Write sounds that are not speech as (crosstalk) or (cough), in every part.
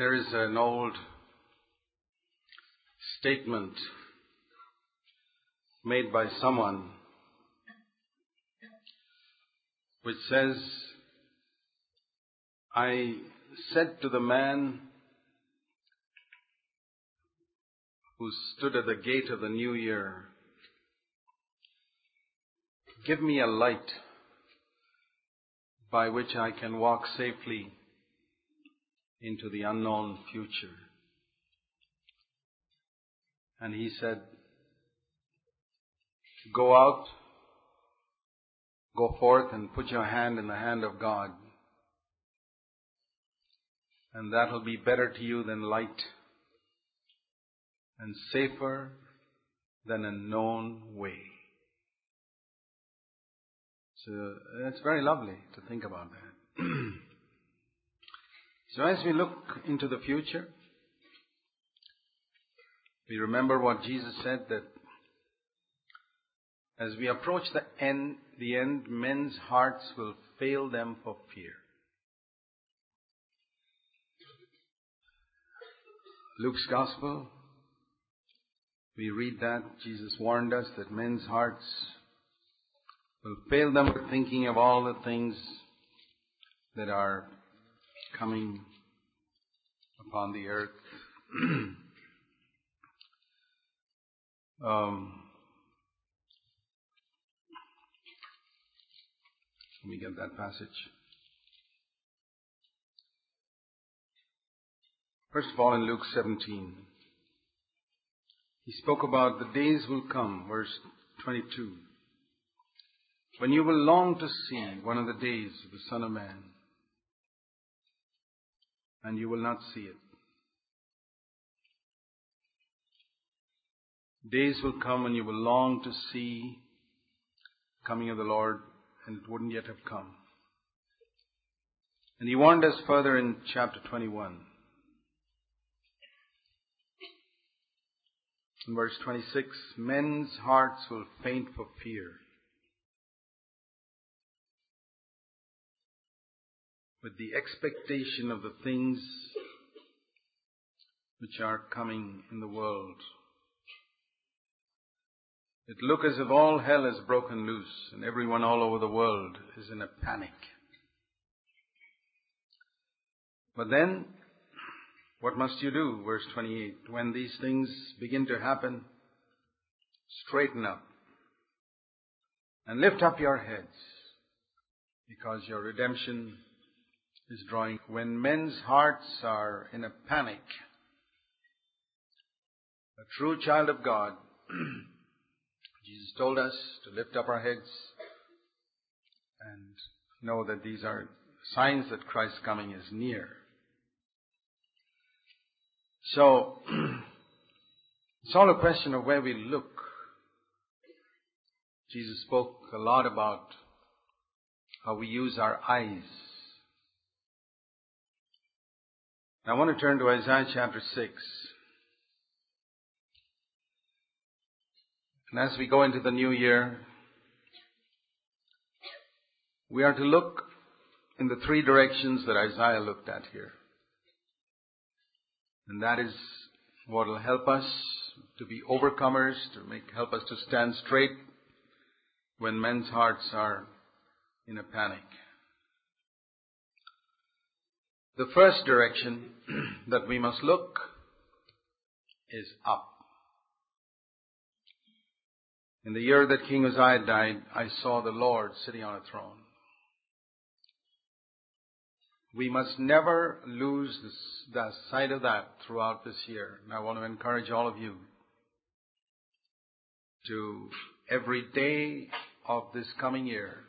There is an old statement made by someone which says, I said to the man who stood at the gate of the new year, Give me a light by which I can walk safely into the unknown future. And he said, Go out, go forth and put your hand in the hand of God. And that will be better to you than light and safer than a known way. So uh, it's very lovely to think about that. (clears throat) so as we look into the future, we remember what Jesus said that as we approach the end, the end, men's hearts will fail them for fear. Luke's Gospel, we read that Jesus warned us that men's hearts will fail them for thinking of all the things that are coming upon the earth. (clears throat) um, let me get that passage. First of all, in Luke 17, he spoke about the days will come, verse 22, when you will long to see one of the days of the Son of Man, and you will not see it. Days will come when you will long to see the coming of the Lord, and it wouldn't yet have come. And he warned us further in chapter 21. In verse 26, men's hearts will faint for fear. With the expectation of the things which are coming in the world. It look as if all hell has broken loose and everyone all over the world is in a panic. But then what must you do? Verse 28. When these things begin to happen, straighten up and lift up your heads because your redemption is drawing. When men's hearts are in a panic, a true child of God, (clears throat) Jesus told us to lift up our heads and know that these are signs that Christ's coming is near. So, (clears throat) it's all a question of where we look. Jesus spoke a lot about how we use our eyes. I want to turn to Isaiah chapter 6. And as we go into the new year, we are to look in the three directions that Isaiah looked at here. And that is what will help us to be overcomers, to make, help us to stand straight when men's hearts are in a panic. The first direction (clears throat) that we must look is up. In the year that King Uzziah died, I saw the Lord sitting on a throne. We must never lose this, the sight of that throughout this year. And I want to encourage all of you to every day of this coming year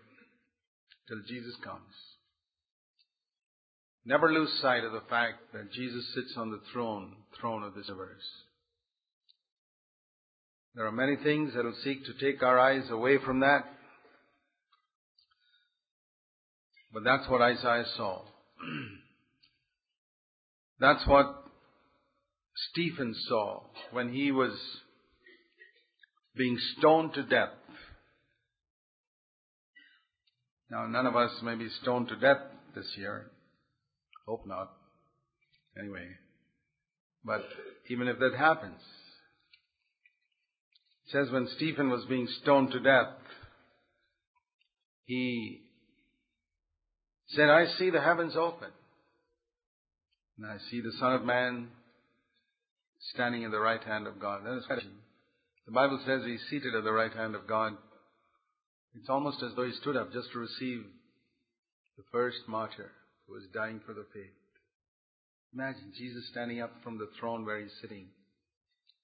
till Jesus comes. Never lose sight of the fact that Jesus sits on the throne, throne of this universe. There are many things that will seek to take our eyes away from that. But that's what Isaiah saw. (clears throat) That's what Stephen saw when he was being stoned to death. Now, none of us may be stoned to death this year. Hope not. Anyway, but even if that happens, it says when Stephen was being stoned to death, he said, I see the heavens open. And I see the Son of Man standing in the right hand of God. The Bible says he's seated at the right hand of God. It's almost as though he stood up just to receive the first martyr who was dying for the faith. Imagine Jesus standing up from the throne where he's sitting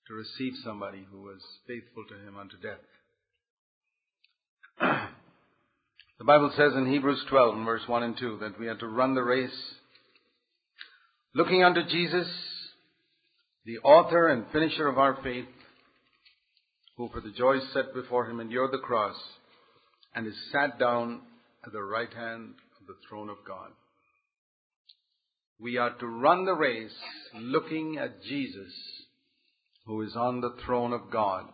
to receive somebody who was faithful to him unto death. (clears throat) the Bible says in Hebrews 12 verse 1 and 2 that we are to run the race looking unto Jesus, the author and finisher of our faith, who for the joy set before him endured the cross and is sat down at the right hand of the throne of God. We are to run the race looking at Jesus, who is on the throne of God.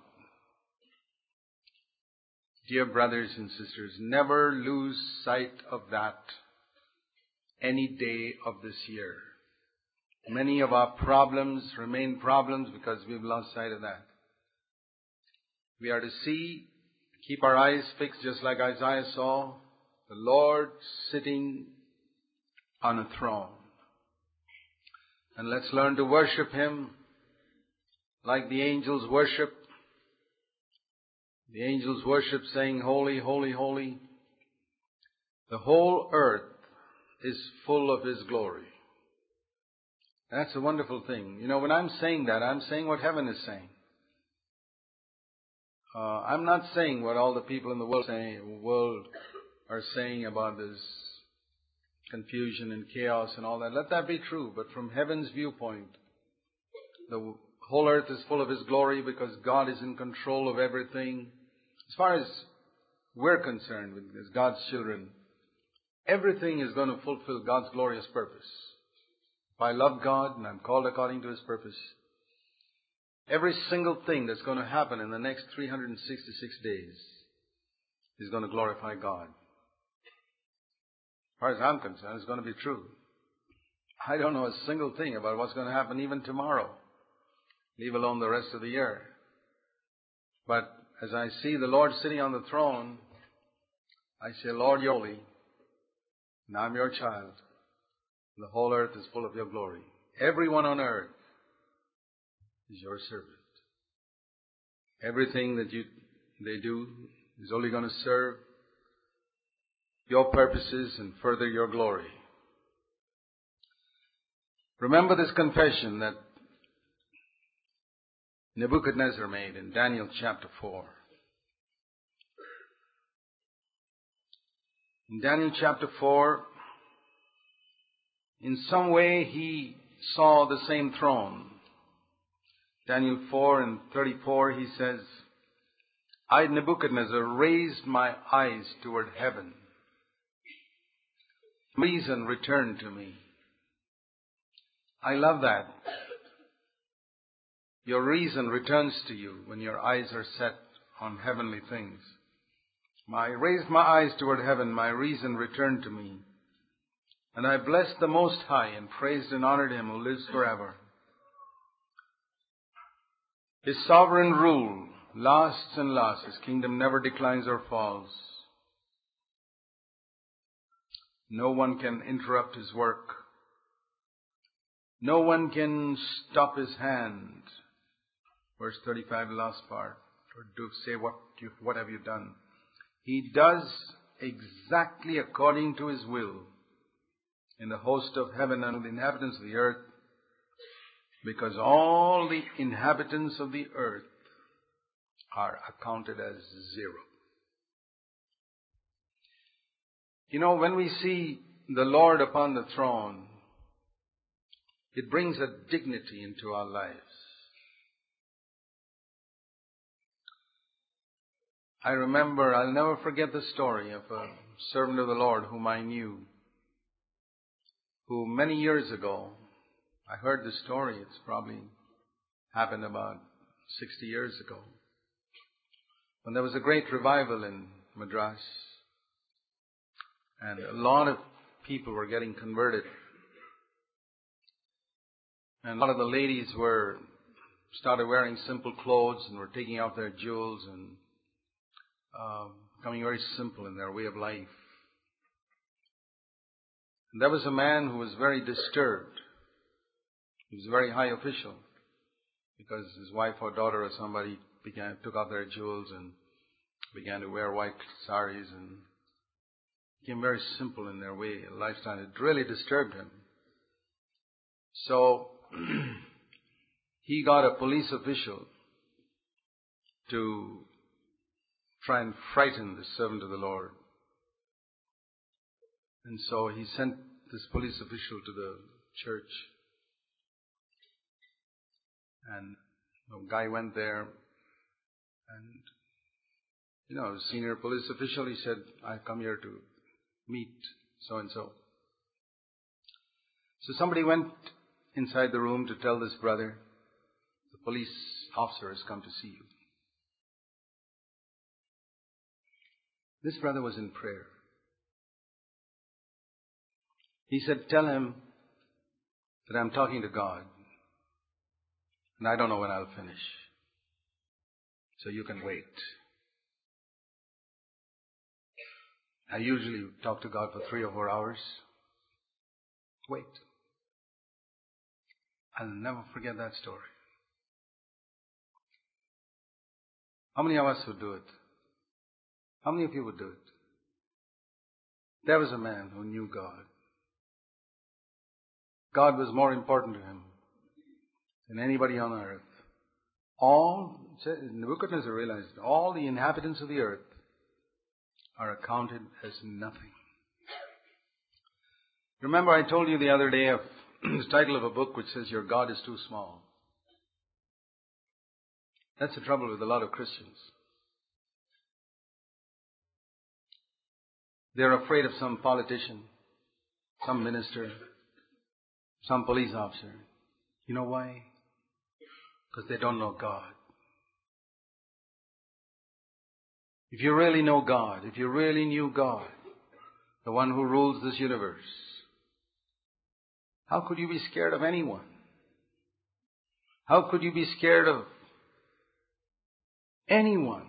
Dear brothers and sisters, never lose sight of that any day of this year. Many of our problems remain problems because we've lost sight of that. We are to see, keep our eyes fixed just like Isaiah saw, the Lord sitting on a throne. And let's learn to worship Him like the angels worship. The angels worship saying, Holy, holy, holy. The whole earth is full of His glory. That's a wonderful thing. You know, when I'm saying that, I'm saying what heaven is saying. Uh, I'm not saying what all the people in the world, say, world are saying about this confusion and chaos and all that. Let that be true. But from heaven's viewpoint, the whole earth is full of His glory because God is in control of everything. As far as we're concerned, as God's children, everything is going to fulfill God's glorious purpose. If I love God and I'm called according to His purpose, every single thing that's going to happen in the next 366 days is going to glorify God. As far as I'm concerned, it's going to be true. I don't know a single thing about what's going to happen even tomorrow, leave alone the rest of the year. But as I see the Lord sitting on the throne, I say, Lord, you're and I'm your child. The whole earth is full of your glory. Everyone on earth is your servant. Everything that you, they do is only going to serve your purposes and further your glory. Remember this confession that Nebuchadnezzar made in Daniel chapter 4. In Daniel chapter 4, in some way he saw the same throne. Daniel 4 and 34 he says, I, Nebuchadnezzar, raised my eyes toward heaven. Reason returned to me. I love that. Your reason returns to you when your eyes are set on heavenly things. I raised my eyes toward heaven, my reason returned to me. And I blessed the Most High and praised and honored Him who lives forever. His sovereign rule lasts and lasts. His kingdom never declines or falls. No one can interrupt His work. No one can stop His hand. Verse 35, last part. Or do say what you, what have you done? He does exactly according to His will in the host of heaven and the inhabitants of the earth, because all the inhabitants of the earth are accounted as zero. You know, when we see the Lord upon the throne, it brings a dignity into our lives. I remember, I'll never forget the story of a servant of the Lord whom I knew who many years ago, I heard this story, it's probably happened about 60 years ago, when there was a great revival in Madras, and a lot of people were getting converted. And a lot of the ladies were started wearing simple clothes and were taking off their jewels and um, becoming very simple in their way of life. And there was a man who was very disturbed. He was a very high official because his wife or daughter or somebody began took off their jewels and began to wear white saris and became very simple in their way lifestyle. It really disturbed him. So (clears throat) he got a police official to try and frighten the servant of the Lord. And so he sent this police official to the church. And the guy went there and, you know, senior police official, he said, I come here to meet so and so. So somebody went inside the room to tell this brother, the police officer has come to see you. This brother was in prayer. He said, Tell him that I'm talking to God and I don't know when I'll finish. So you can wait. I usually talk to God for three or four hours. Wait. I'll never forget that story. How many of us would do it? How many of you would do it? There was a man who knew God. God was more important to him than anybody on earth. All, Nebuchadnezzar realized, all the inhabitants of the earth are accounted as nothing. Remember I told you the other day of (clears throat) the title of a book which says your God is too small. That's the trouble with a lot of Christians. They're afraid of some politician, some minister, some police officer. You know why? Because they don't know God. If you really know God, if you really knew God, the one who rules this universe, how could you be scared of anyone? How could you be scared of anyone?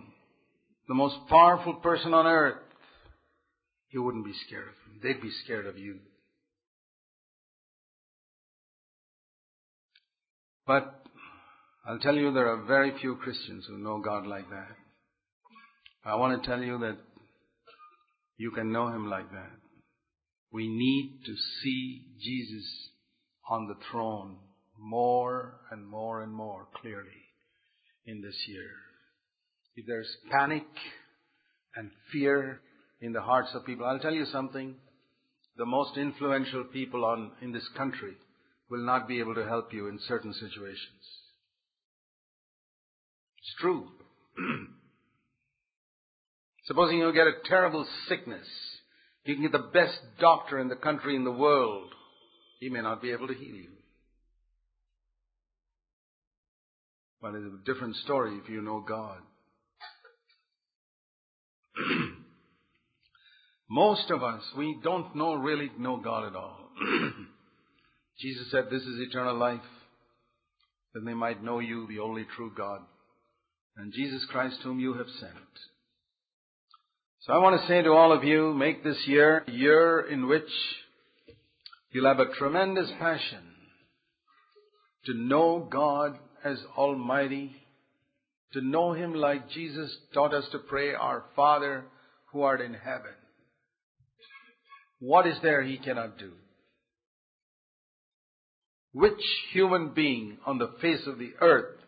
The most powerful person on earth. You wouldn't be scared of them. They'd be scared of you. But I'll tell you there are very few Christians who know God like that. I want to tell you that you can know Him like that. We need to see Jesus on the throne more and more and more clearly in this year. If there's panic and fear in the hearts of people, I'll tell you something. The most influential people on, in this country will not be able to help you in certain situations. It's true. (clears throat) Supposing you get a terrible sickness, you can get the best doctor in the country in the world. He may not be able to heal you. But it's a different story if you know God. (clears throat) Most of us, we don't know really know God at all. (clears throat) Jesus said, This is eternal life, that they might know you, the only true God, and Jesus Christ whom you have sent. So I want to say to all of you, make this year a year in which you'll have a tremendous passion to know God as Almighty, to know Him like Jesus taught us to pray, Our Father who art in heaven. What is there He cannot do? Which human being on the face of the earth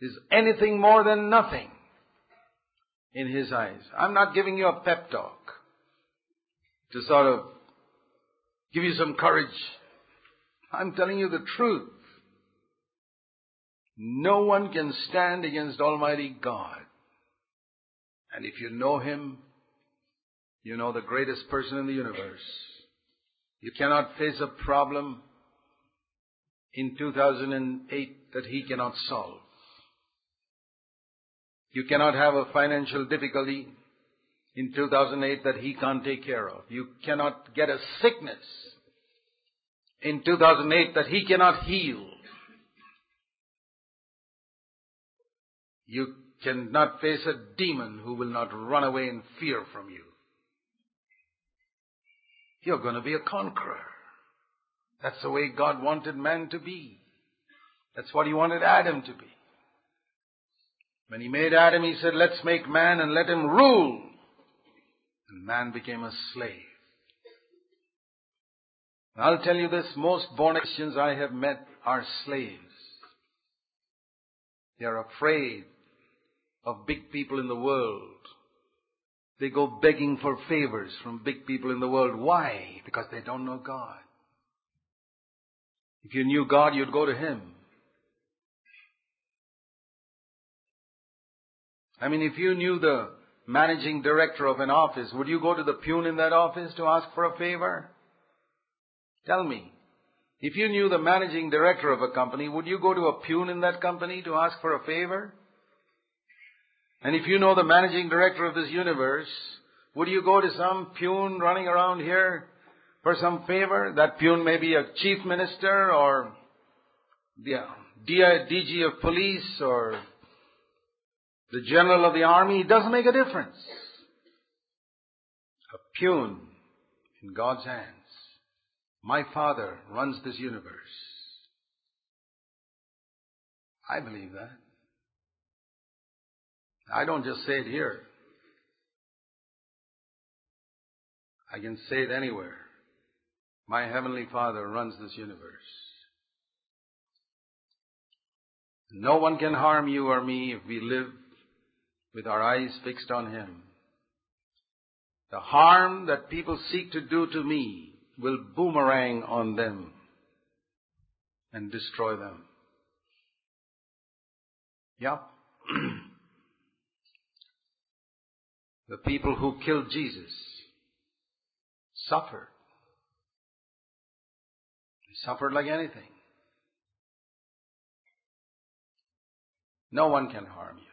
is anything more than nothing in His eyes? I'm not giving you a pep talk to sort of give you some courage. I'm telling you the truth. No one can stand against Almighty God. And if you know Him, you know the greatest person in the universe. You cannot face a problem in 2008 that he cannot solve. You cannot have a financial difficulty in 2008 that he can't take care of. You cannot get a sickness in 2008 that he cannot heal. You cannot face a demon who will not run away in fear from you. You're going to be a conqueror. That's the way God wanted man to be. That's what he wanted Adam to be. When He made Adam, He said, let's make man and let him rule. And man became a slave. I'll tell you this, most born Christians I have met are slaves. They are afraid of big people in the world. They go begging for favors from big people in the world. Why? Because they don't know God. If you knew God, you'd go to Him. I mean, if you knew the managing director of an office, would you go to the peon in that office to ask for a favor? Tell me. If you knew the managing director of a company, would you go to a peon in that company to ask for a favor? And if you know the managing director of this universe, would you go to some peon running around here for some favor? That peon may be a chief minister or the DG of police or the general of the army. It doesn't make a difference. A peon in God's hands. My Father runs this universe. I believe that. I don't just say it here. I can say it anywhere. My Heavenly Father runs this universe. No one can harm you or me if we live with our eyes fixed on Him. The harm that people seek to do to me will boomerang on them and destroy them. Yep. (clears throat) the people who killed Jesus suffered. They suffered like anything. No one can harm you.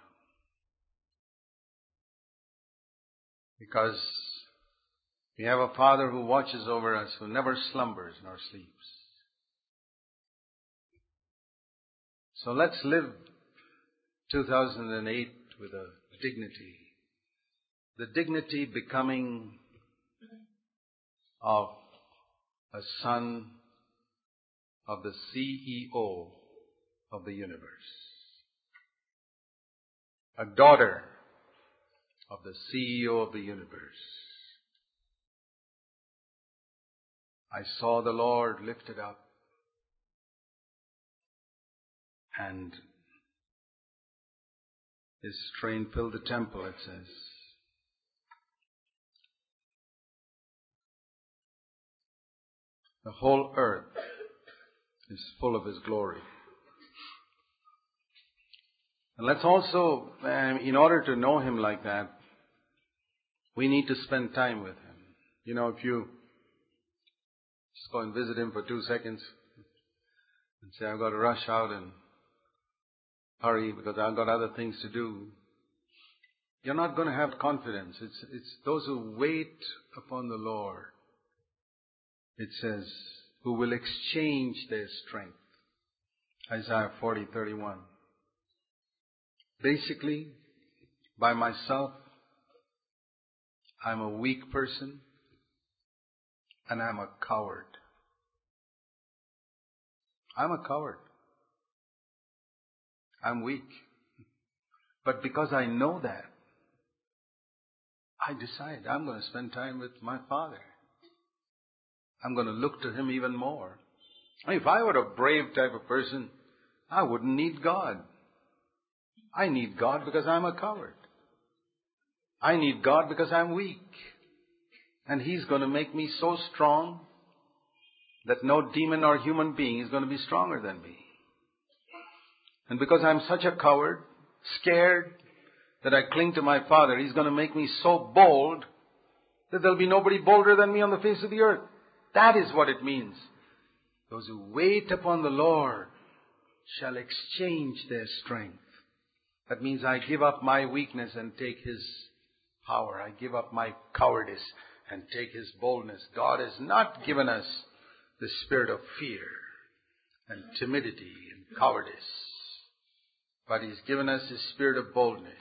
Because we have a Father who watches over us, who never slumbers nor sleeps. So let's live 2008 with a dignity. The dignity becoming of a son of the CEO of the universe. A daughter of the CEO of the universe. I saw the Lord lifted up and his train filled the temple, it says. The whole earth is full of his glory. And let's also, um, in order to know him like that, we need to spend time with him. You know, if you just go and visit him for two seconds and say, I've got to rush out and hurry because I've got other things to do. You're not going to have confidence. It's, it's those who wait upon the Lord. It says, who will exchange their strength. Isaiah 40, 31. Basically, by myself, I'm a weak person and I'm a coward. I'm a coward. I'm weak. But because I know that, I decide I'm going to spend time with my Father. I'm going to look to Him even more. If I were a brave type of person, I wouldn't need God. I need God because I'm a coward. I need God because I'm weak. And He's going to make me so strong that no demon or human being is going to be stronger than me. And because I'm such a coward, scared, that I cling to my Father, He's going to make me so bold that there'll be nobody bolder than me on the face of the earth. That is what it means. Those who wait upon the Lord shall exchange their strength. That means I give up my weakness and take His power. I give up my cowardice and take His boldness. God has not given us the spirit of fear and timidity and cowardice, But He's given us His spirit of boldness.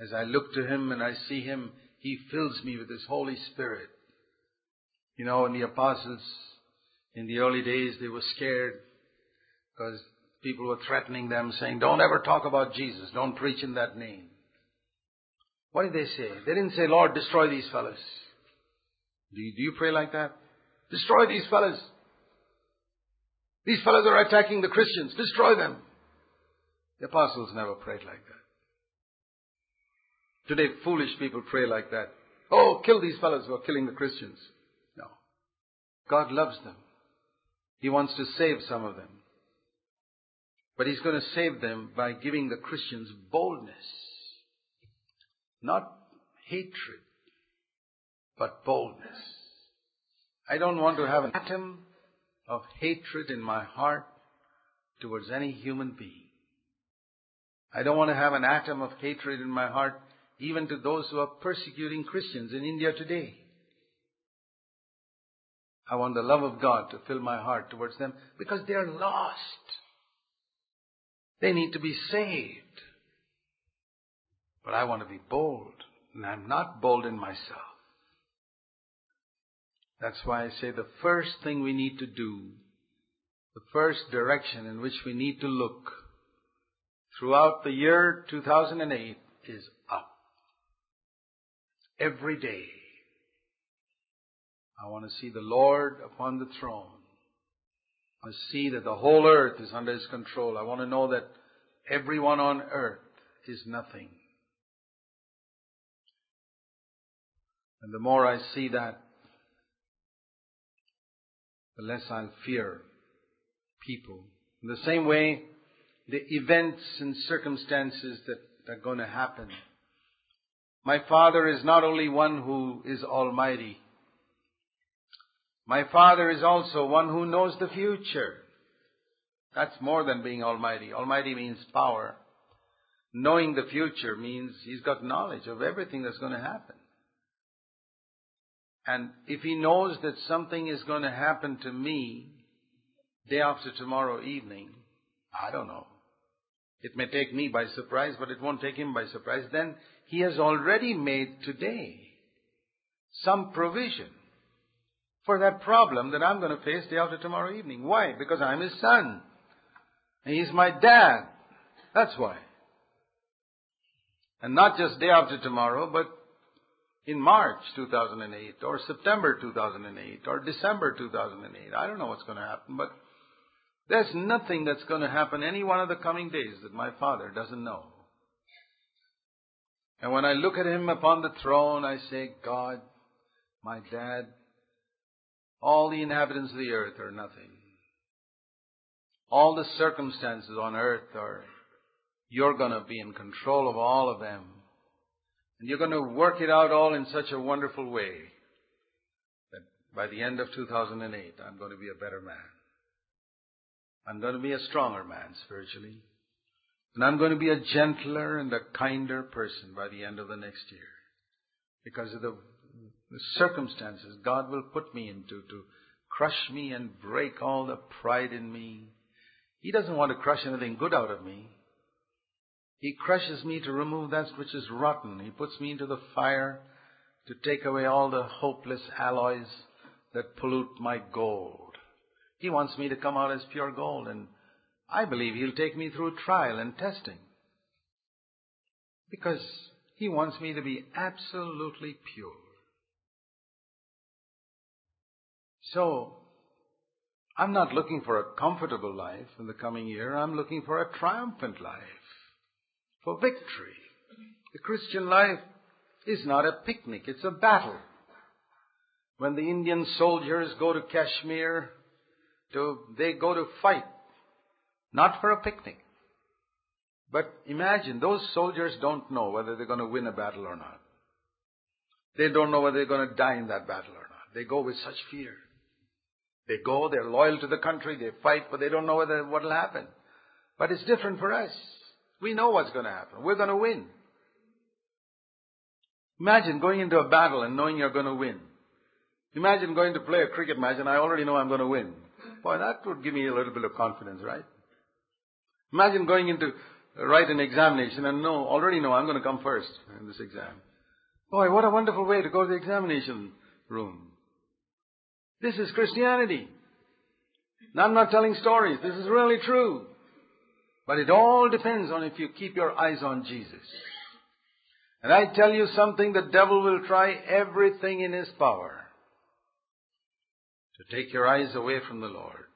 As I look to Him and I see Him, He fills me with His Holy Spirit. You know, when the apostles, in the early days, they were scared because people were threatening them saying, don't ever talk about Jesus. Don't preach in that name. What did they say? They didn't say, Lord, destroy these fellows. Do you, do you pray like that? Destroy these fellows. These fellows are attacking the Christians. Destroy them. The apostles never prayed like that. Today, foolish people pray like that. Oh, kill these fellows who are killing the Christians. No. God loves them. He wants to save some of them. But He's going to save them by giving the Christians boldness. Not hatred, but boldness. I don't want to have an atom of hatred in my heart towards any human being. I don't want to have an atom of hatred in my heart even to those who are persecuting Christians in India today. I want the love of God to fill my heart towards them because they are lost. They need to be saved. But I want to be bold, and I'm not bold in myself. That's why I say the first thing we need to do, the first direction in which we need to look throughout the year 2008 is up. Every day. I want to see the Lord upon the throne. I see that the whole earth is under His control. I want to know that everyone on earth is nothing. And the more I see that, the less I'll fear people. In the same way, the events and circumstances that are going to happen. My Father is not only one who is almighty. My Father is also one who knows the future. That's more than being almighty. Almighty means power. Knowing the future means He's got knowledge of everything that's going to happen. And if he knows that something is going to happen to me day after tomorrow evening, I don't know. It may take me by surprise, but it won't take him by surprise. Then he has already made today some provision for that problem that I'm going to face day after tomorrow evening. Why? Because I'm his son. And he's my dad. That's why. And not just day after tomorrow, but in March 2008 or September 2008 or December 2008. I don't know what's going to happen, but there's nothing that's going to happen any one of the coming days that my Father doesn't know. And when I look at Him upon the throne, I say, God, my Dad, all the inhabitants of the earth are nothing. All the circumstances on earth are, you're going to be in control of all of them. And you're going to work it out all in such a wonderful way that by the end of 2008, I'm going to be a better man. I'm going to be a stronger man spiritually. And I'm going to be a gentler and a kinder person by the end of the next year. Because of the, the circumstances God will put me into to crush me and break all the pride in me. He doesn't want to crush anything good out of me. He crushes me to remove that which is rotten. He puts me into the fire to take away all the hopeless alloys that pollute my gold. He wants me to come out as pure gold, and I believe He'll take me through trial and testing. Because He wants me to be absolutely pure. So, I'm not looking for a comfortable life in the coming year. I'm looking for a triumphant life for victory. The Christian life is not a picnic, it's a battle. When the Indian soldiers go to Kashmir, to, they go to fight, not for a picnic. But imagine, those soldiers don't know whether they're going to win a battle or not. They don't know whether they're going to die in that battle or not. They go with such fear. They go, they're loyal to the country, they fight, but they don't know whether what will happen. But it's different for us. We know what's going to happen. We're going to win. Imagine going into a battle and knowing you're going to win. Imagine going to play a cricket match and I already know I'm going to win. Boy, that would give me a little bit of confidence, right? Imagine going into uh, write an examination and know, already know I'm going to come first in this exam. Boy, what a wonderful way to go to the examination room. This is Christianity. Now, I'm not telling stories. This is really true. But it all depends on if you keep your eyes on Jesus. And I tell you something, the devil will try everything in his power to take your eyes away from the Lord.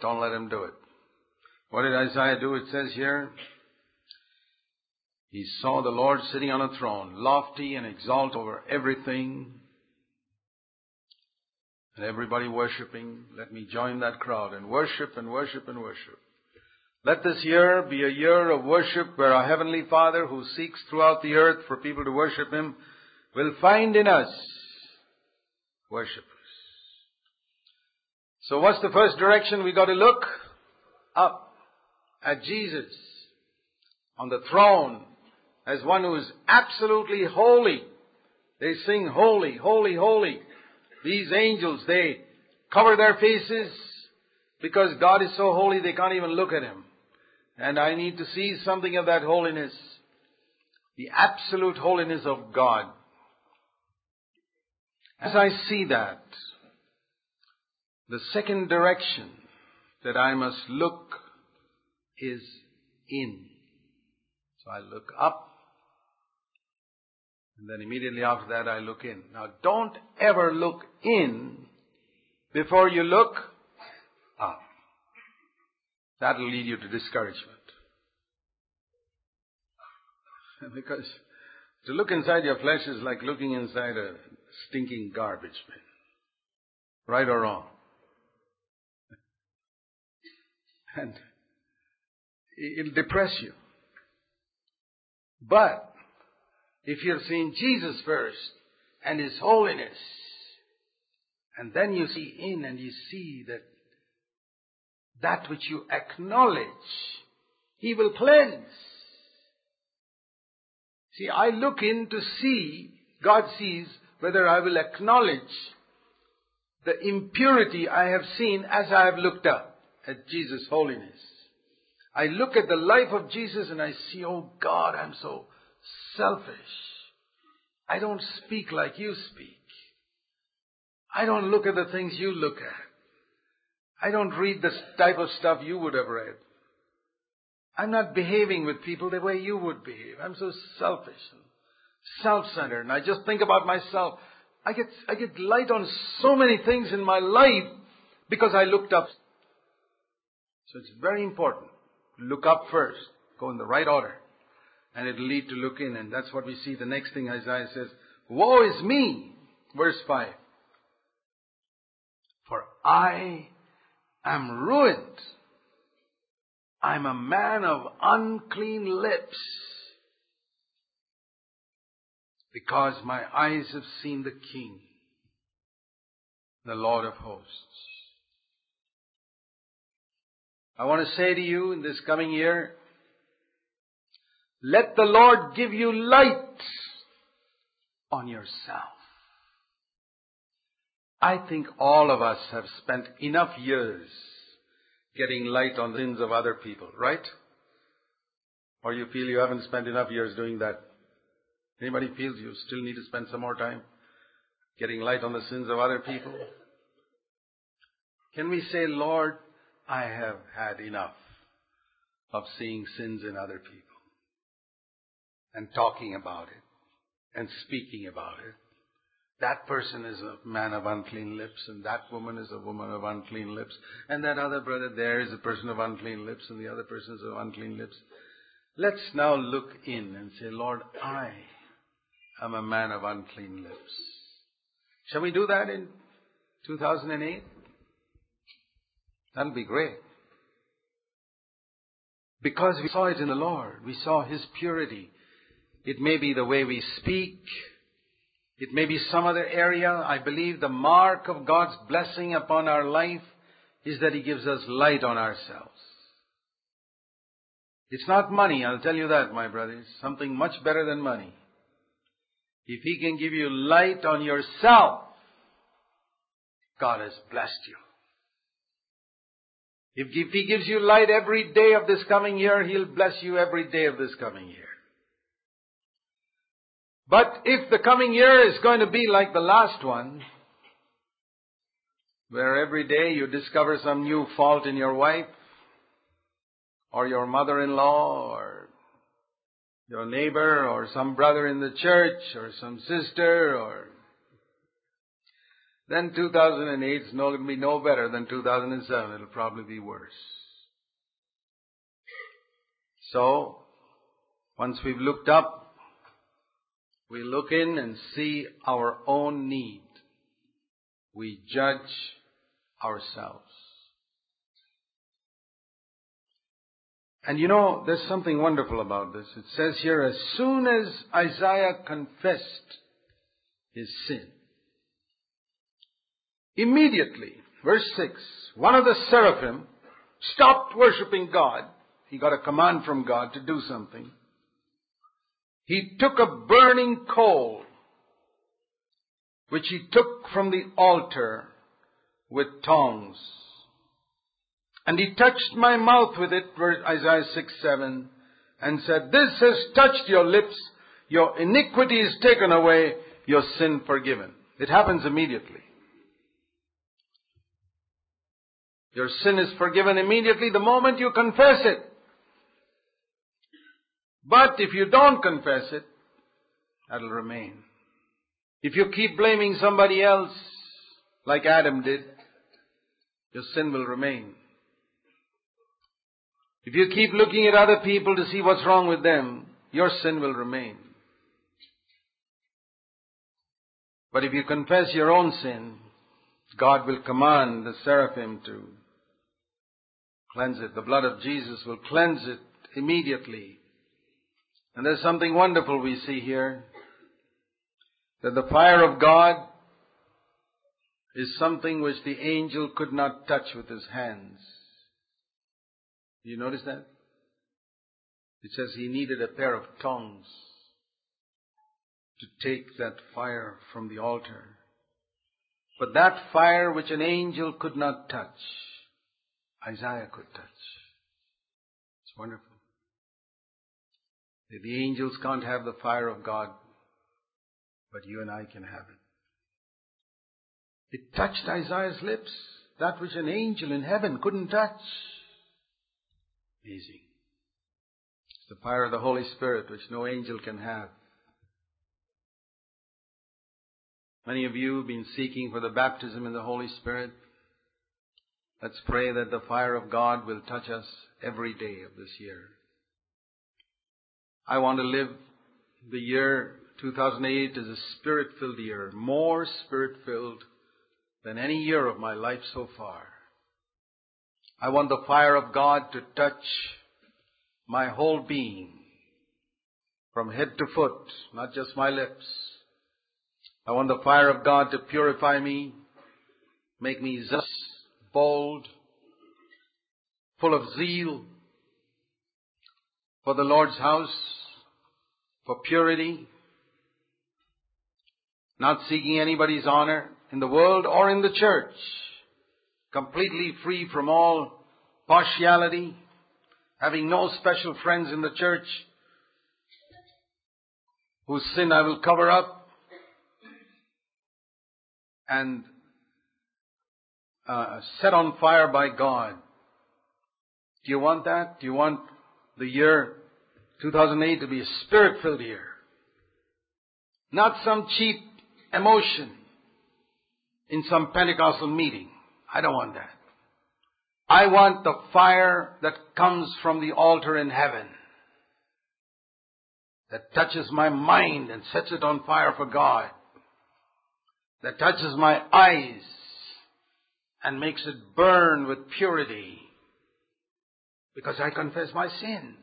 Don't let him do it. What did Isaiah do? It says here, he saw the Lord sitting on a throne, lofty and exalted over everything, and everybody worshiping. Let me join that crowd and worship and worship and worship. Let this year be a year of worship where our Heavenly Father, who seeks throughout the earth for people to worship Him, will find in us worshippers. So what's the first direction we got to look? Up at Jesus on the throne as one who is absolutely holy. They sing holy, holy, holy. These angels, they cover their faces because God is so holy they can't even look at Him. And I need to see something of that holiness. The absolute holiness of God. As I see that, the second direction that I must look is in. So I look up, and then immediately after that I look in. Now don't ever look in before you look. That'll lead you to discouragement. (laughs) Because to look inside your flesh is like looking inside a stinking garbage bin. Right or wrong? (laughs) And it'll depress you. But if you've seen Jesus first and His holiness, and then you see in and you see that that which you acknowledge, He will cleanse. See, I look in to see, God sees whether I will acknowledge the impurity I have seen as I have looked up at Jesus' holiness. I look at the life of Jesus and I see, oh God, I'm so selfish. I don't speak like you speak. I don't look at the things you look at. I don't read the type of stuff you would have read. I'm not behaving with people the way you would behave. I'm so selfish and self-centered and I just think about myself. I get, I get light on so many things in my life because I looked up. So it's very important. To look up first. Go in the right order. And it'll lead to look in. And that's what we see. The next thing Isaiah says, Woe is me! Verse 5. For I am ruined. I'm a man of unclean lips. Because my eyes have seen the King, the Lord of hosts. I want to say to you in this coming year, let the Lord give you light on yourself. I think all of us have spent enough years getting light on the sins of other people, right? Or you feel you haven't spent enough years doing that? Anybody feels you still need to spend some more time getting light on the sins of other people? Can we say, Lord, I have had enough of seeing sins in other people and talking about it and speaking about it. That person is a man of unclean lips, and that woman is a woman of unclean lips, and that other brother there is a person of unclean lips, and the other person is of unclean lips. Let's now look in and say, Lord, I am a man of unclean lips. Shall we do that in 2008? That'll be great. Because we saw it in the Lord. We saw His purity. It may be the way we speak. It may be some other area. I believe the mark of God's blessing upon our life is that He gives us light on ourselves. It's not money, I'll tell you that, my brothers. Something much better than money. If He can give you light on yourself, God has blessed you. If, He gives you light every day of this coming year, He'll bless you every day of this coming year. But if the coming year is going to be like the last one, where every day you discover some new fault in your wife, or your mother-in-law, or your neighbor, or some brother in the church, or some sister, or then 2008 is going to be no better than 2007. It'll probably be worse. So, once we've looked up, we look in and see our own need. We judge ourselves. And you know, there's something wonderful about this. It says here, as soon as Isaiah confessed his sin, Immediately, verse 6, one of the seraphim stopped worshipping God. He got a command from God to do something. He took a burning coal, which he took from the altar with tongs. And he touched my mouth with it, Isaiah 6, 7, and said, This has touched your lips, your iniquity is taken away, your sin forgiven. It happens immediately. Your sin is forgiven immediately the moment you confess it. But if you don't confess it, that'll remain. If you keep blaming somebody else, like Adam did, your sin will remain. If you keep looking at other people to see what's wrong with them, your sin will remain. But if you confess your own sin, God will command the seraphim to cleanse it. The blood of Jesus will cleanse it immediately. And there's something wonderful we see here. That the fire of God is something which the angel could not touch with his hands. You notice that? It says he needed a pair of tongs to take that fire from the altar. But that fire which an angel could not touch, Isaiah could touch. It's wonderful. The angels can't have the fire of God, but you and I can have it. It touched Isaiah's lips, that which an angel in heaven couldn't touch. Amazing. It's the fire of the Holy Spirit which no angel can have. Many of you have been seeking for the baptism in the Holy Spirit. Let's pray that the fire of God will touch us every day of this year. I want to live the year 2008 as a spirit filled year, more spirit filled than any year of my life so far. I want the fire of God to touch my whole being, from head to foot, not just my lips. I want the fire of God to purify me, make me zealous bold, full of zeal for the Lord's house, for purity, not seeking anybody's honor in the world or in the church, completely free from all partiality, having no special friends in the church whose sin I will cover up, and uh, set on fire by God. Do you want that? Do you want the year 2008 to be a spirit filled year? Not some cheap emotion in some Pentecostal meeting. I don't want that. I want the fire that comes from the altar in heaven. That touches my mind and sets it on fire for God. That touches my eyes and makes it burn with purity. Because I confess my sin.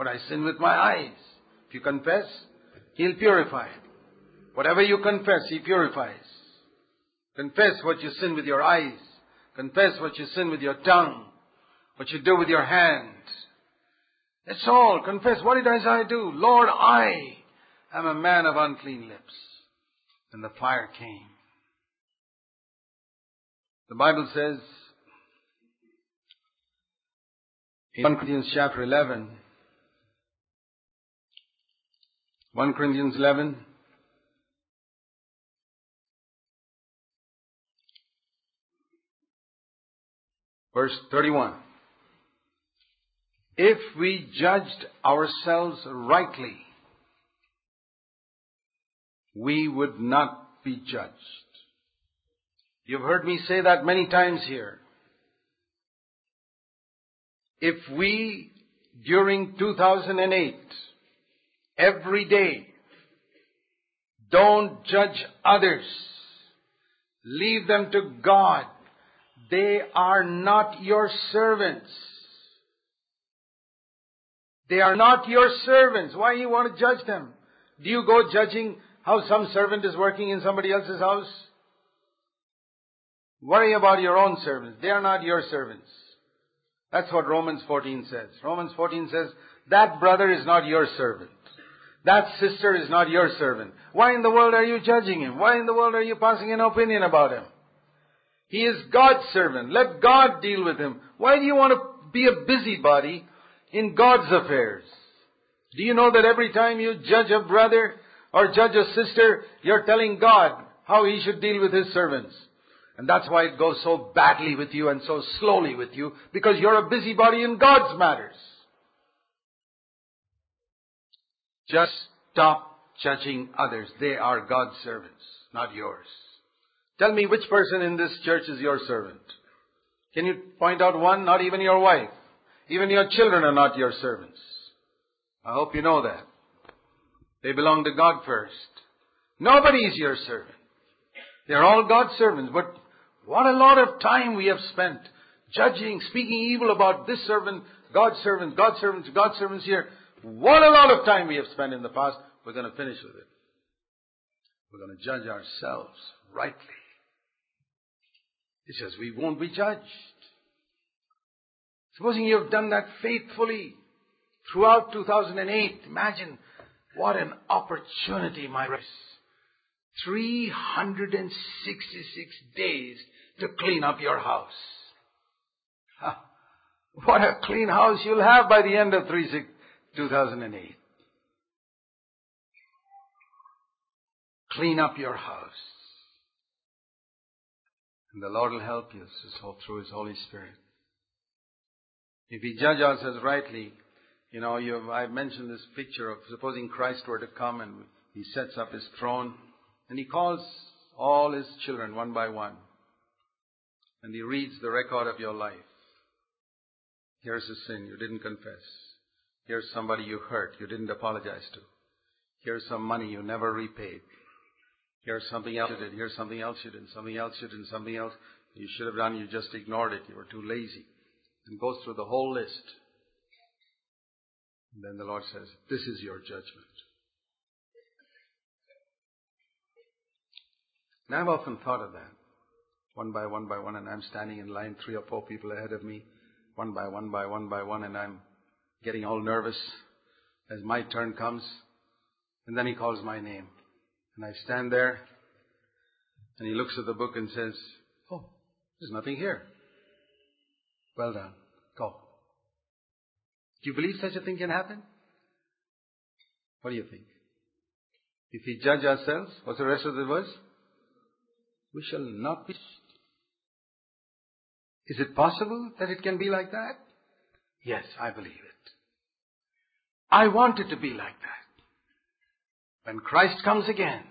But I sin with my eyes. If you confess, He'll purify it. Whatever you confess, He purifies. Confess what you sin with your eyes. Confess what you sin with your tongue. What you do with your hand. That's all. Confess. What did Isaiah do? Lord, I am a man of unclean lips. And the fire came. The Bible says, In 1 Corinthians chapter 11, 1 Corinthians 11, verse 31. If we judged ourselves rightly, we would not be judged. You've heard me say that many times here. If we, during 2008, every day, don't judge others, leave them to God, they are not your servants. They are not your servants. Why you want to judge them? Do you go judging how some servant is working in somebody else's house? Worry about your own servants. They are not your servants. That's what Romans 14 says. Romans 14 says, that brother is not your servant. That sister is not your servant. Why in the world are you judging him? Why in the world are you passing an opinion about him? He is God's servant. Let God deal with him. Why do you want to be a busybody in God's affairs? Do you know that every time you judge a brother or judge a sister, you're telling God how he should deal with his servants? And that's why it goes so badly with you and so slowly with you, because you're a busybody in God's matters. Just stop judging others. They are God's servants, not yours. Tell me which person in this church is your servant. Can you point out one? Not even your wife. Even your children are not your servants. I hope you know that. They belong to God first. Nobody is your servant. They're all God's servants. But what a lot of time we have spent judging, speaking evil about this servant, God's servant, God's servants, God's servants here. What a lot of time we have spent in the past. We're going to finish with it. We're going to judge ourselves rightly. He says we won't be judged. Supposing you have done that faithfully throughout 2008, imagine what an opportunity, my friends. 366 days to clean up your house. What a clean house you'll have by the end of 2008. Clean up your house. And the Lord will help you through His Holy Spirit. If we judge ourselves rightly, you know, I've mentioned this picture of supposing Christ were to come and He sets up His throne and He calls all His children one by one. And He reads the record of your life. Here's a sin you didn't confess. Here's somebody you hurt you didn't apologize to. Here's some money you never repaid. Here's something else you did. Here's something else you did. Something else you did. Something else you should have done. You just ignored it. You were too lazy. And goes through the whole list. And then the Lord says, This is your judgment. And I've often thought of that. One by one by one, and I'm standing in line, three or four people ahead of me, one by one by one by one, and I'm getting all nervous as my turn comes. And then he calls my name. And I stand there, and he looks at the book and says, Oh, there's nothing here. Well done. Go. Do you believe such a thing can happen? What do you think? If we judge ourselves, what's the rest of the verse? We shall not be. Is it possible that it can be like that? Yes, I believe it. I want it to be like that. When Christ comes again,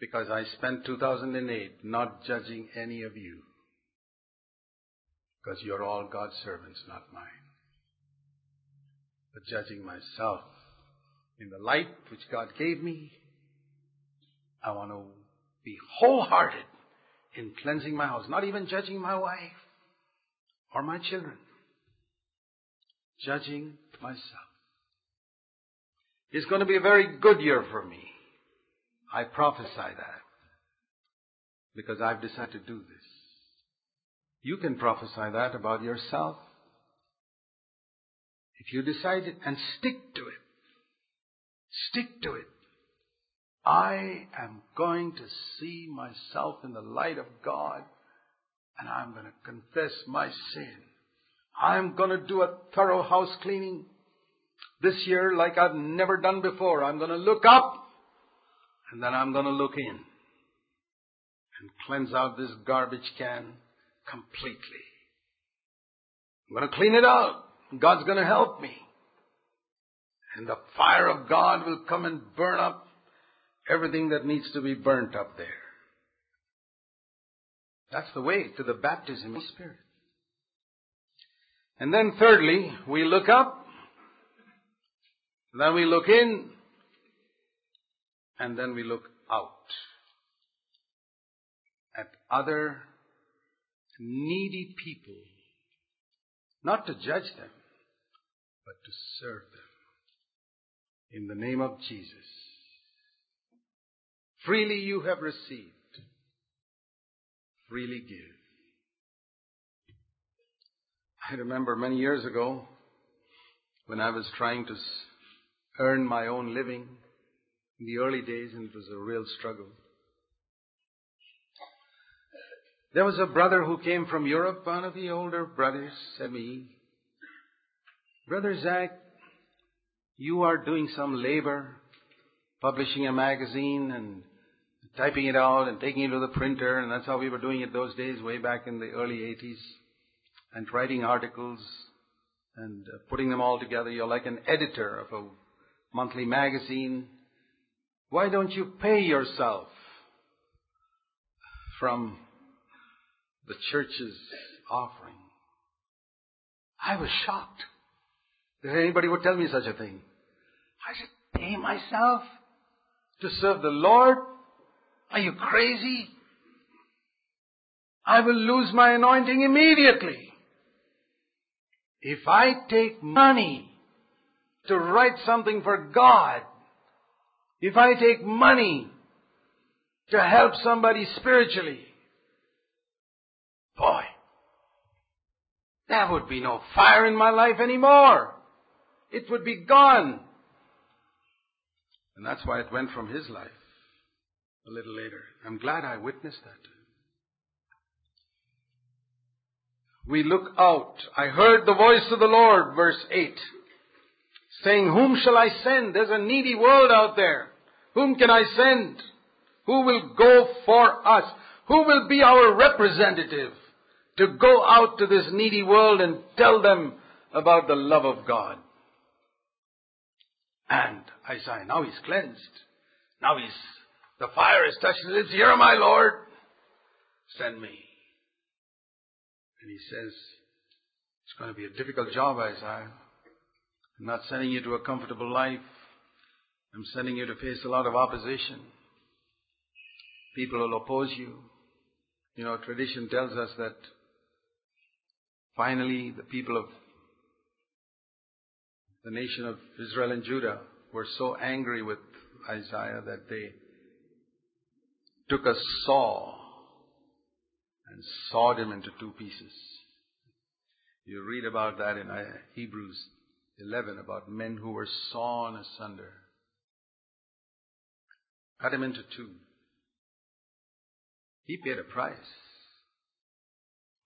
because I spent 2008 not judging any of you, because you're all God's servants, not mine, but judging myself in the light which God gave me. I want to be wholehearted in cleansing my house, not even judging my wife or my children, judging myself. It's going to be a very good year for me. I prophesy that because I've decided to do this. You can prophesy that about yourself. If you decide it and stick to it, stick to it. I am going to see myself in the light of God and I'm going to confess my sin. I'm going to do a thorough house cleaning this year like I've never done before. I'm going to look up and then I'm going to look in and cleanse out this garbage can completely. I'm going to clean it out. God's going to help me. And the fire of God will come and burn up everything that needs to be burnt up there. That's the way to the baptism of the Spirit. And then thirdly, we look up, then we look in, and then we look out at other needy people, not to judge them, but to serve them. In the name of Jesus. Freely you have received, freely give. I remember many years ago when I was trying to earn my own living. In the early days, and it was a real struggle. There was a brother who came from Europe, one of the older brothers said me, Brother Zac, you are doing some labor, publishing a magazine and typing it out and taking it to the printer, and that's how we were doing it those days, way back in the early 80s, and writing articles and uh, putting them all together. You're like an editor of a monthly magazine. Why don't you pay yourself from the church's offering? I was shocked that anybody would tell me such a thing. I should pay myself to serve the Lord? Are you crazy? I will lose my anointing immediately. If I take money to write something for God, if I take money to help somebody spiritually, boy, there would be no fire in my life anymore. It would be gone. And that's why it went from his life a little later. I'm glad I witnessed that. We look out. I heard the voice of the Lord, verse 8, saying, Whom shall I send? There's a needy world out there. Whom can I send? Who will go for us? Who will be our representative to go out to this needy world and tell them about the love of God? And Isaiah, now he's cleansed. Now he's the fire is touched his lips. Here, my Lord, send me. And he says, it's going to be a difficult job, Isaiah. I'm not sending you to a comfortable life. I'm sending you to face a lot of opposition. People will oppose you. You know, tradition tells us that finally the people of the nation of Israel and Judah were so angry with Isaiah that they took a saw and sawed him into two pieces. You read about that in uh, Hebrews 11 about men who were sawn asunder. Cut him into two. He paid a price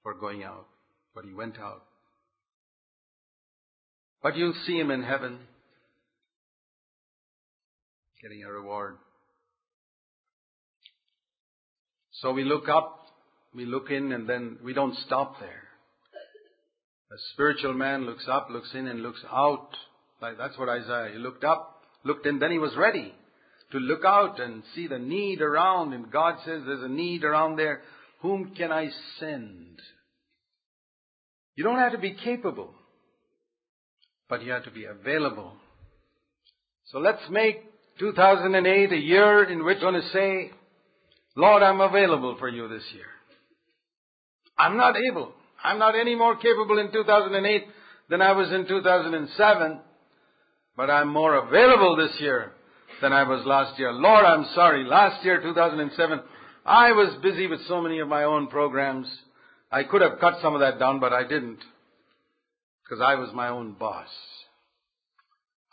for going out, but he went out. But you'll see him in heaven getting a reward. So we look up, we look in, and then we don't stop there. A spiritual man looks up, looks in, and looks out. Like that's what Isaiah. He looked up, looked in, then he was ready to look out and see the need around. And God says there's a need around there. Whom can I send? You don't have to be capable, but you have to be available. So let's make 2008 a year in which we're going to say, Lord, I'm available for you this year. I'm not able. I'm not any more capable in 2008 than I was in 2007, but I'm more available this year than I was last year. Lord, I'm sorry. Last year, 2007, I was busy with so many of my own programs. I could have cut some of that down, but I didn't. Because I was my own boss.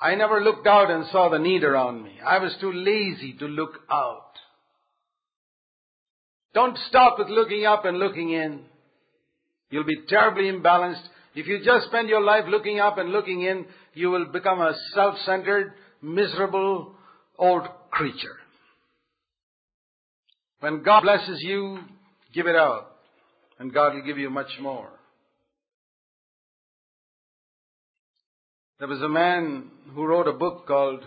I never looked out and saw the need around me. I was too lazy to look out. Don't stop with looking up and looking in. You'll be terribly imbalanced. If you just spend your life looking up and looking in, you will become a self-centered, miserable old creature. When God blesses you, give it out, and God will give you much more. There was a man who wrote a book called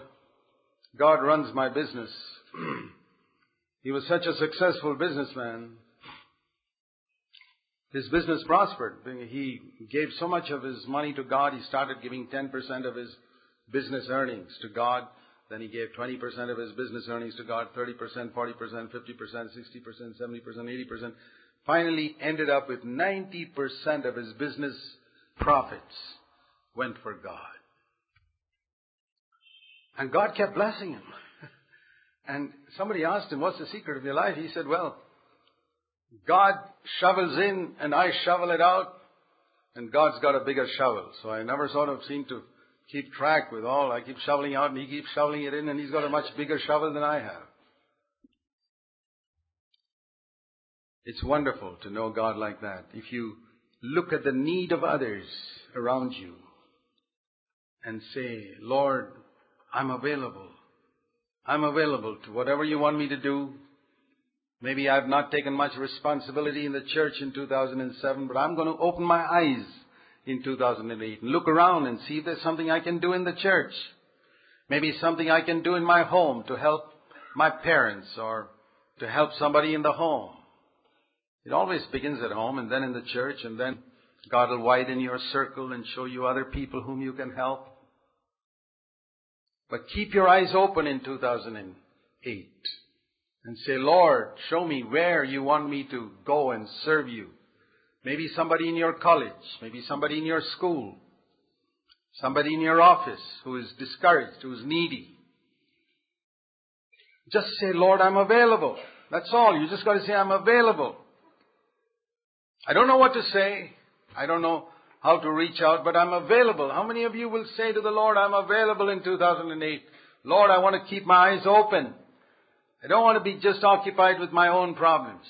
God Runs My Business. (clears throat) he was such a successful businessman. His business prospered. He gave so much of his money to God, he started giving 10% of his business earnings to God. Then he gave 20% of his business earnings to God, 30%, 40%, 50%, 60%, 70%, 80%. Finally ended up with 90% of his business profits went for God. And God kept blessing him. And somebody asked him, what's the secret of your life? He said, well, God shovels in and I shovel it out and God's got a bigger shovel. So I never sort of seem to keep track with all. I keep shoveling out and he keeps shoveling it in and he's got a much bigger shovel than I have. It's wonderful to know God like that. If you look at the need of others around you and say, Lord, I'm available. I'm available to whatever you want me to do. Maybe I've not taken much responsibility in the church in 2007, but I'm going to open my eyes in 2008 and look around and see if there's something I can do in the church. Maybe something I can do in my home to help my parents or to help somebody in the home. It always begins at home and then in the church and then God will widen your circle and show you other people whom you can help. But keep your eyes open in 2008 and say, Lord, show me where you want me to go and serve you. Maybe somebody in your college, maybe somebody in your school, somebody in your office who is discouraged, who is needy. Just say, Lord, I'm available. That's all. You just got to say, I'm available. I don't know what to say. I don't know how to reach out, but I'm available. How many of you will say to the Lord, I'm available in 2008? Lord, I want to keep my eyes open. I don't want to be just occupied with my own problems.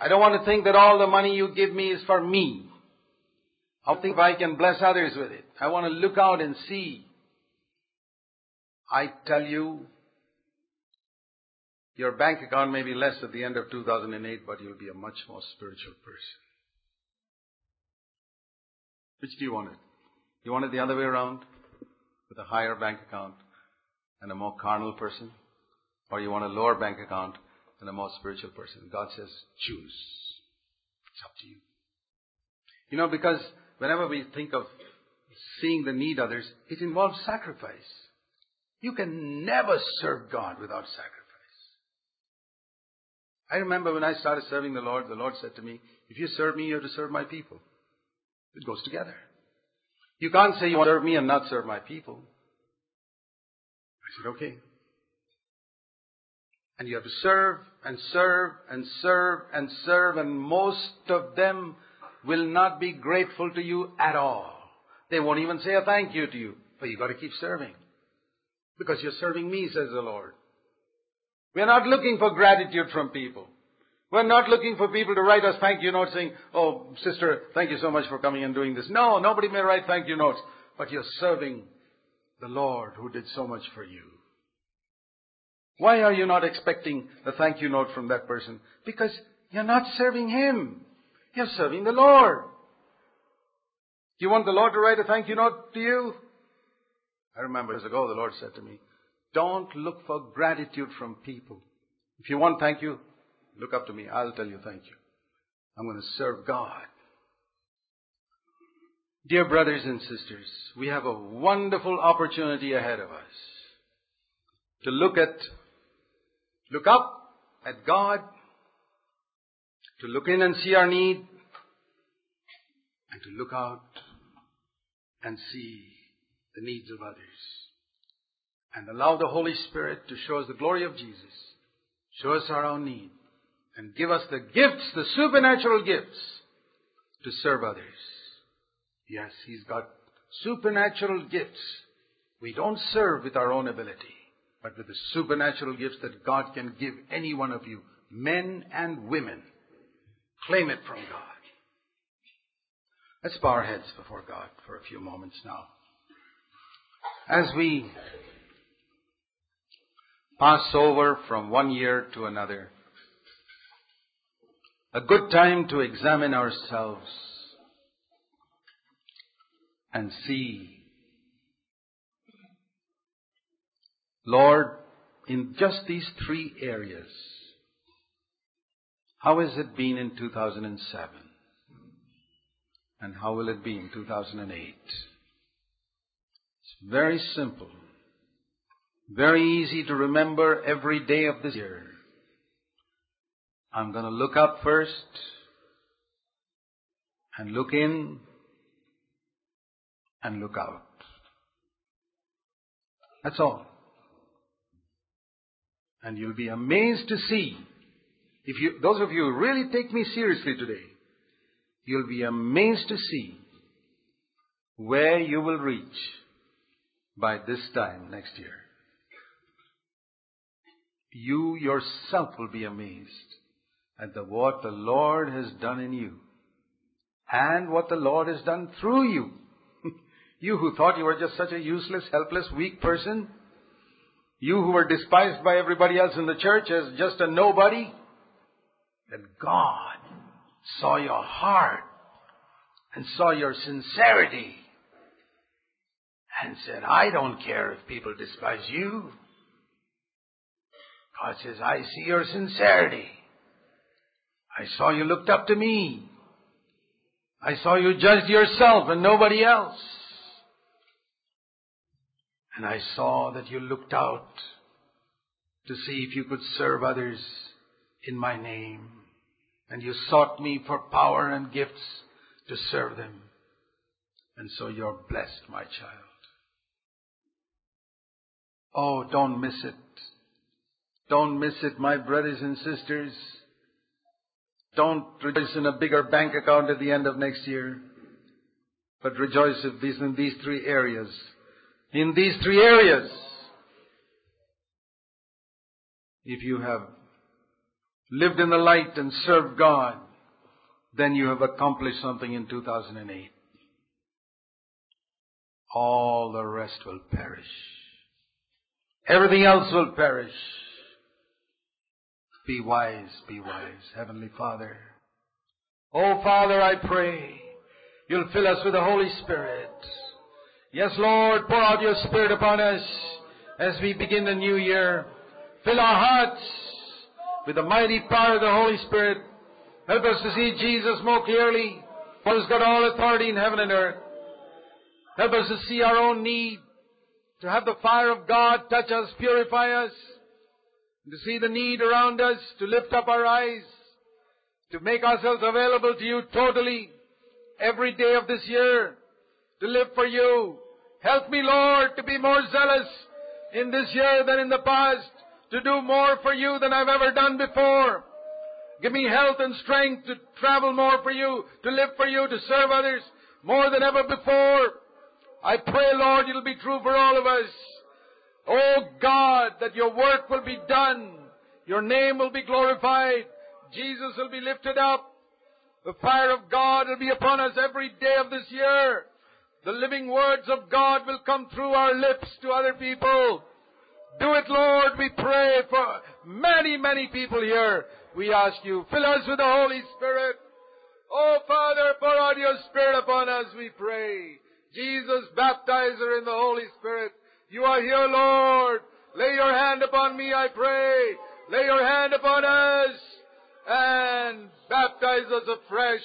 I don't want to think that all the money you give me is for me. I'll think if I can bless others with it. I want to look out and see. I tell you, your bank account may be less at the end of 2008, but you'll be a much more spiritual person. Which do you want it? You want it the other way around? With a higher bank account and a more carnal person? Or you want a lower bank account and a more spiritual person. God says, choose. It's up to you. You know, because whenever we think of seeing the need others, it involves sacrifice. You can never serve God without sacrifice. I remember when I started serving the Lord, the Lord said to me, if you serve me, you have to serve my people. It goes together. You can't say you want to serve me and not serve my people. I said, okay. And you have to serve and serve and serve and serve and most of them will not be grateful to you at all. They won't even say a thank you to you, but you've gotta keep serving. Because you're serving me, says the Lord. We're not looking for gratitude from people. We're not looking for people to write us thank you notes saying, oh, sister, thank you so much for coming and doing this. No, nobody may write thank you notes, but you're serving the Lord who did so much for you. Why are you not expecting a thank you note from that person? Because you're not serving Him. You're serving the Lord. Do you want the Lord to write a thank you note to you? I remember years ago the Lord said to me, don't look for gratitude from people. If you want thank you, look up to me. I'll tell you thank you. I'm going to serve God. Dear brothers and sisters, we have a wonderful opportunity ahead of us to look at look up at God, to look in and see our need, and to look out and see the needs of others. And allow the Holy Spirit to show us the glory of Jesus, show us our own need, and give us the gifts, the supernatural gifts, to serve others. Yes, He's got supernatural gifts. We don't serve with our own ability but with the supernatural gifts that God can give any one of you, men and women. Claim it from God. Let's bow our heads before God for a few moments now. As we pass over from one year to another, a good time to examine ourselves and see, Lord, in just these three areas, how has it been in 2007? And how will it be in 2008? It's very simple. Very easy to remember every day of this year. I'm going to look up first and look in and look out. That's all. And you'll be amazed to see, if you, those of you who really take me seriously today, you'll be amazed to see where you will reach by this time next year. You yourself will be amazed at the, what the Lord has done in you and what the Lord has done through you. (laughs) you who thought you were just such a useless, helpless, weak person, you who were despised by everybody else in the church as just a nobody, that God saw your heart and saw your sincerity and said, I don't care if people despise you. God says, I see your sincerity. I saw you looked up to me. I saw you judged yourself and nobody else. And I saw that you looked out to see if you could serve others in my name. And you sought me for power and gifts to serve them. And so you're blessed, my child. Oh, don't miss it. Don't miss it, my brothers and sisters. Don't rejoice in a bigger bank account at the end of next year, but rejoice in these three areas. In these three areas, if you have lived in the light and served God, then you have accomplished something in 2008. All the rest will perish. Everything else will perish. Be wise, be wise, Heavenly Father. Oh Father, I pray you'll fill us with the Holy Spirit. Yes, Lord, pour out your Spirit upon us as we begin the new year. Fill our hearts with the mighty power of the Holy Spirit. Help us to see Jesus more clearly, for who's got all authority in heaven and earth. Help us to see our own need, to have the fire of God touch us, purify us, to see the need around us, to lift up our eyes, to make ourselves available to you totally every day of this year, to live for you. Help me, Lord, to be more zealous in this year than in the past, to do more for you than I've ever done before. Give me health and strength to travel more for you, to live for you, to serve others more than ever before. I pray, Lord, it'll be true for all of us. Oh God, that your work will be done. Your name will be glorified. Jesus will be lifted up. The fire of God will be upon us every day of this year. The living words of God will come through our lips to other people. Do it, Lord, we pray for many, many people here. We ask you, fill us with the Holy Spirit. Oh, Father, pour out your Spirit upon us, we pray. Jesus, baptizer in the Holy Spirit. You are here, Lord. Lay your hand upon me, I pray. Lay your hand upon us and baptize us afresh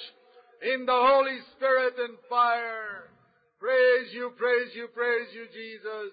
in the Holy Spirit and fire. Praise you, praise you, praise you, Jesus.